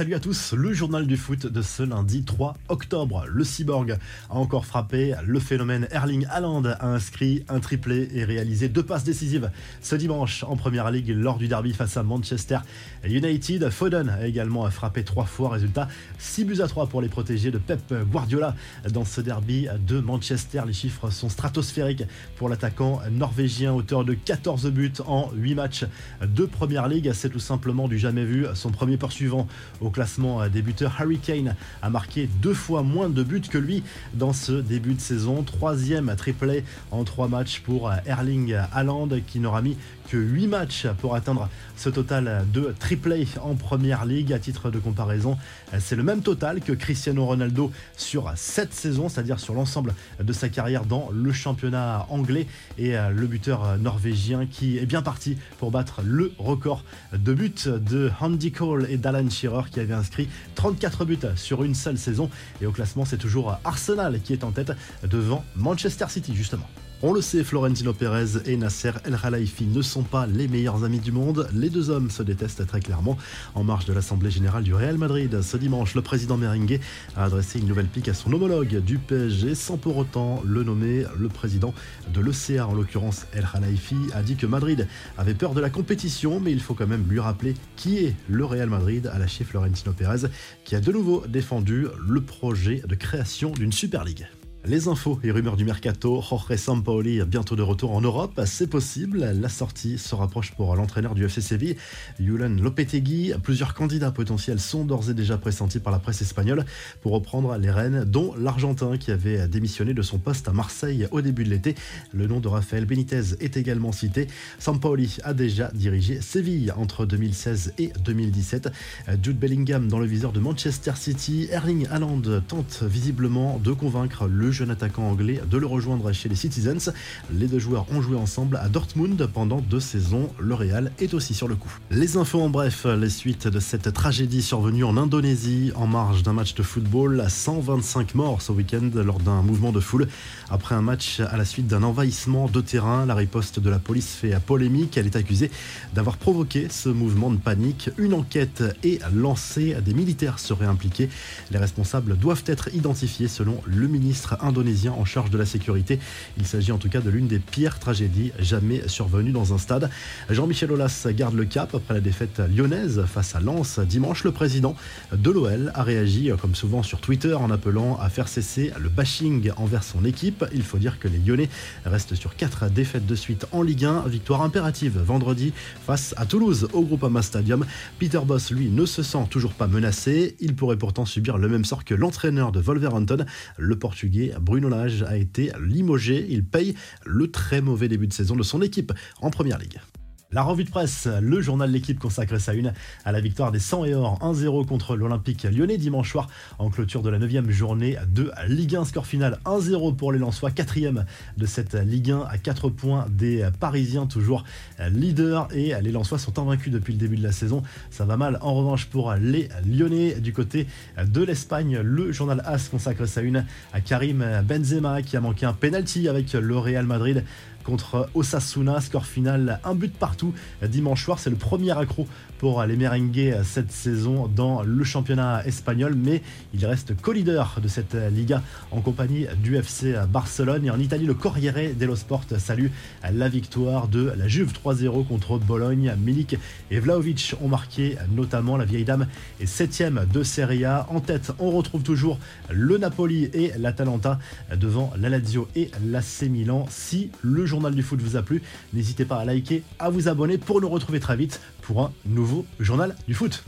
Salut à tous, le journal du foot de ce lundi 3 octobre. Le cyborg a encore frappé, le phénomène Erling Haaland a inscrit un triplé et réalisé deux passes décisives ce dimanche en Première Ligue lors du derby face à Manchester United. Foden a également frappé trois fois, résultat 6 buts à 3 pour les protégés de Pep Guardiola dans ce derby de Manchester. Les chiffres sont stratosphériques pour l'attaquant norvégien, auteur de 14 buts en 8 matchs de Première Ligue. C'est tout simplement du jamais vu, son premier poursuivant au au classement des buteurs, Harry Kane a marqué deux fois moins de buts que lui dans ce début de saison. Troisième triplé en trois matchs pour Erling Haaland qui n'aura mis que 8 matchs pour atteindre ce total de triplé en première ligue. À titre de comparaison, c'est le même total que Cristiano Ronaldo sur cette saison, c'est-à-dire sur l'ensemble de sa carrière dans le championnat anglais. Et le buteur norvégien qui est bien parti pour battre le record de buts de Andy Cole et d'Alan Shearer avait inscrit 34 buts sur une seule saison. Et au classement, c'est toujours Arsenal qui est en tête devant Manchester City, justement. On le sait, Florentino Pérez et Nasser El Khelaifi ne sont pas les meilleurs amis du monde. Les deux hommes se détestent très clairement. En marge de l'Assemblée générale du Real Madrid, ce dimanche, le président merengue a adressé une nouvelle pique à son homologue du PSG sans pour autant le nommer. Le président de l'ECA, en l'occurrence El Khelaifi, a dit que Madrid avait peur de la compétition, mais il faut quand même lui rappeler qui est le Real Madrid, à lâcher Florentino Pérez, qui a de nouveau défendu le projet de création d'une Super League. Les infos et rumeurs du mercato, Jorge Sampaoli bientôt de retour en Europe, c'est possible. La sortie se rapproche pour l'entraîneur du FC Séville, Julen Lopetegui. Plusieurs candidats potentiels sont d'ores et déjà pressentis par la presse espagnole pour reprendre les rênes, dont l'Argentin qui avait démissionné de son poste à Marseille au début de l'été. Le nom de Rafael Benitez est également cité. Sampaoli a déjà dirigé Séville entre 2016 et 2017. Jude Bellingham dans le viseur de Manchester City. Erling Haaland tente visiblement de convaincre le jeune attaquant anglais de le rejoindre chez les Citizens. Les deux joueurs ont joué ensemble à Dortmund pendant deux saisons. Le Real est aussi sur le coup. Les infos en bref, les suites de cette tragédie survenue en Indonésie en marge d'un match de football. 125 morts ce week-end lors d'un mouvement de foule. Après un match à la suite d'un envahissement de terrain, la riposte de la police fait polémique. Elle est accusée d'avoir provoqué ce mouvement de panique. Une enquête est lancée. Des militaires seraient impliqués. Les responsables doivent être identifiés selon le ministre indonésien en charge de la sécurité. Il s'agit en tout cas de l'une des pires tragédies jamais survenues dans un stade. Jean-Michel Aulas garde le cap après la défaite lyonnaise face à Lens dimanche. Le président de l'OL a réagi comme souvent sur Twitter en appelant à faire cesser le bashing envers son équipe. Il faut dire que les Lyonnais restent sur quatre défaites de suite en Ligue 1. Victoire impérative vendredi face à Toulouse au Groupama Stadium. Peter Boss, lui, ne se sent toujours pas menacé. Il pourrait pourtant subir le même sort que l'entraîneur de Wolverhampton, le Portugais Bruno Lage a été limogé. Il paye le très mauvais début de saison de son équipe en Première Ligue. La revue de presse, le journal de l'équipe consacre sa une à la victoire des 100 et or 1-0 contre l'Olympique lyonnais dimanche soir en clôture de la 9 journée de Ligue 1. Score final 1-0 pour les Lensois, quatrième de cette Ligue 1 à 4 points des Parisiens, toujours leaders. Et les Lensois sont invaincus depuis le début de la saison. Ça va mal en revanche pour les Lyonnais. Du côté de l'Espagne, le journal AS consacre sa une à Karim Benzema qui a manqué un penalty avec le Real Madrid contre Osasuna. Score final, un but partout dimanche soir. C'est le premier accro pour les merengues cette saison dans le championnat espagnol, mais il reste co-leader de cette Liga en compagnie du FC Barcelone. Et en Italie, le Corriere dello Sport salue la victoire de la Juve 3-0 contre Bologne. Milik et Vlaovic ont marqué notamment la vieille dame et septième de Serie A. En tête, on retrouve toujours le Napoli et l'Atalanta devant la Lazio et l'AC Milan. Si le journal du foot vous a plu, n'hésitez pas à liker, à vous abonner pour nous retrouver très vite pour un nouveau journal du foot.